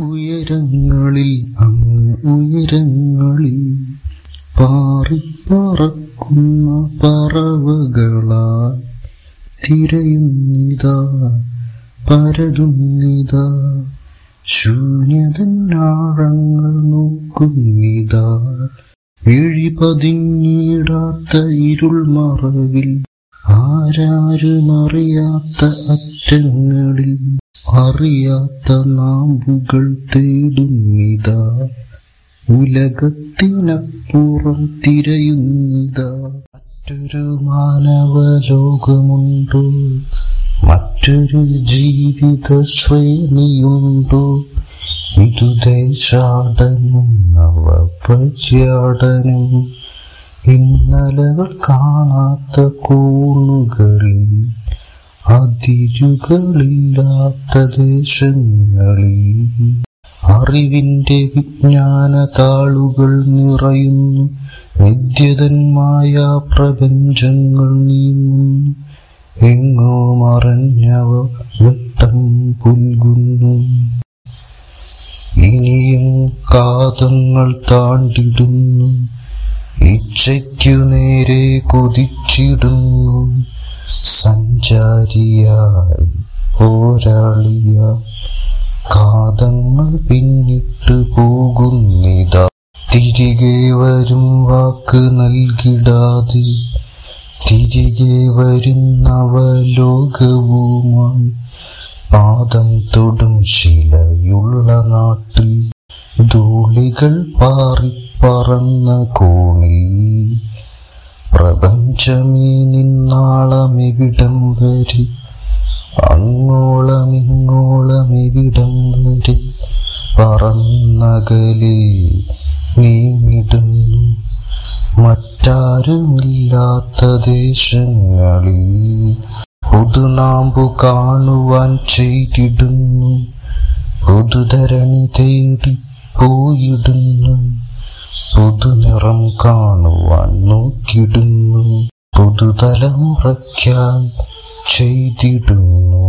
ഉയരങ്ങളിൽ അങ്ങ് ഉയരങ്ങളിൽ പാറിപ്പറക്കുന്ന പറവകളായി തിരയുന്നിതാ പരതുന്നിതാ. ശൂന്യതന്നാഴങ്ങൾ നോക്കുന്നിതാ. വിഴി പതിഞ്ഞിടാത്ത ഇരുൾ ആരാരുമറിയാത്ത അറ്റങ്ങളിൽ അറിയാത്ത നാമ്പുകൾ തേടുന്നിതാ. ഉലകത്തിനപ്പുറം തിരയുന്നിതാ. മറ്റൊരു മാനവലോകമുണ്ടോ? മറ്റൊരു ജീവിത ശ്രേണിയുണ്ടോ ഇതു ദേശാടനം നവപര്യാടനം ഇന്നലകൾ കാണാത്ത കോണുകളിൽ അതിരുകളില്ലാത്ത ദേശങ്ങളിൽ അറിവിന്റെ വിജ്ഞാന താളുകൾ നിറയുന്നു. വിദ്യതന്മായ പ്രപഞ്ചങ്ങൾ നീങ്ങും എങ്ങോ മറഞ്ഞവ വെട്ടം പുൽകുന്നു. ഇനിയും കാതങ്ങൾ താണ്ടിടുന്നു. ഇച്ഛയ്ക്കു നേരെ കുതിച്ചിടുന്നു. സഞ്ചാരിയായി പോരാളിയ കാതങ്ങൾ പിന്നിട്ട് പോകുന്നിതാ. തിരികെ വരും വാക്ക് നൽകിടാതെ തിരികെ വരുന്നവ അവലോകവുമായി പാദം തൊടും ശിലയുള്ള നാട്ടിൽ. ധൂളികൾ പാറിപ്പറന്ന കോണിൽ പ്രപഞ്ചമീ വരി. എവിടം വരെ. പറന്നകലെ നീങ്ങിടുന്നു. മറ്റാരുമില്ലാത്ത ദേശങ്ങളിൽ പുതുനാമ്പു കാണുവാൻ ചെയ്തിടുന്നു. പുതുധരണി തേടി പോയിടുന്നു പുതുനിറം കാണുവാൻ നോക്കിടുന്നു പുതുതലമുറയ്ക്കായി ചെയ്തിടുന്നു.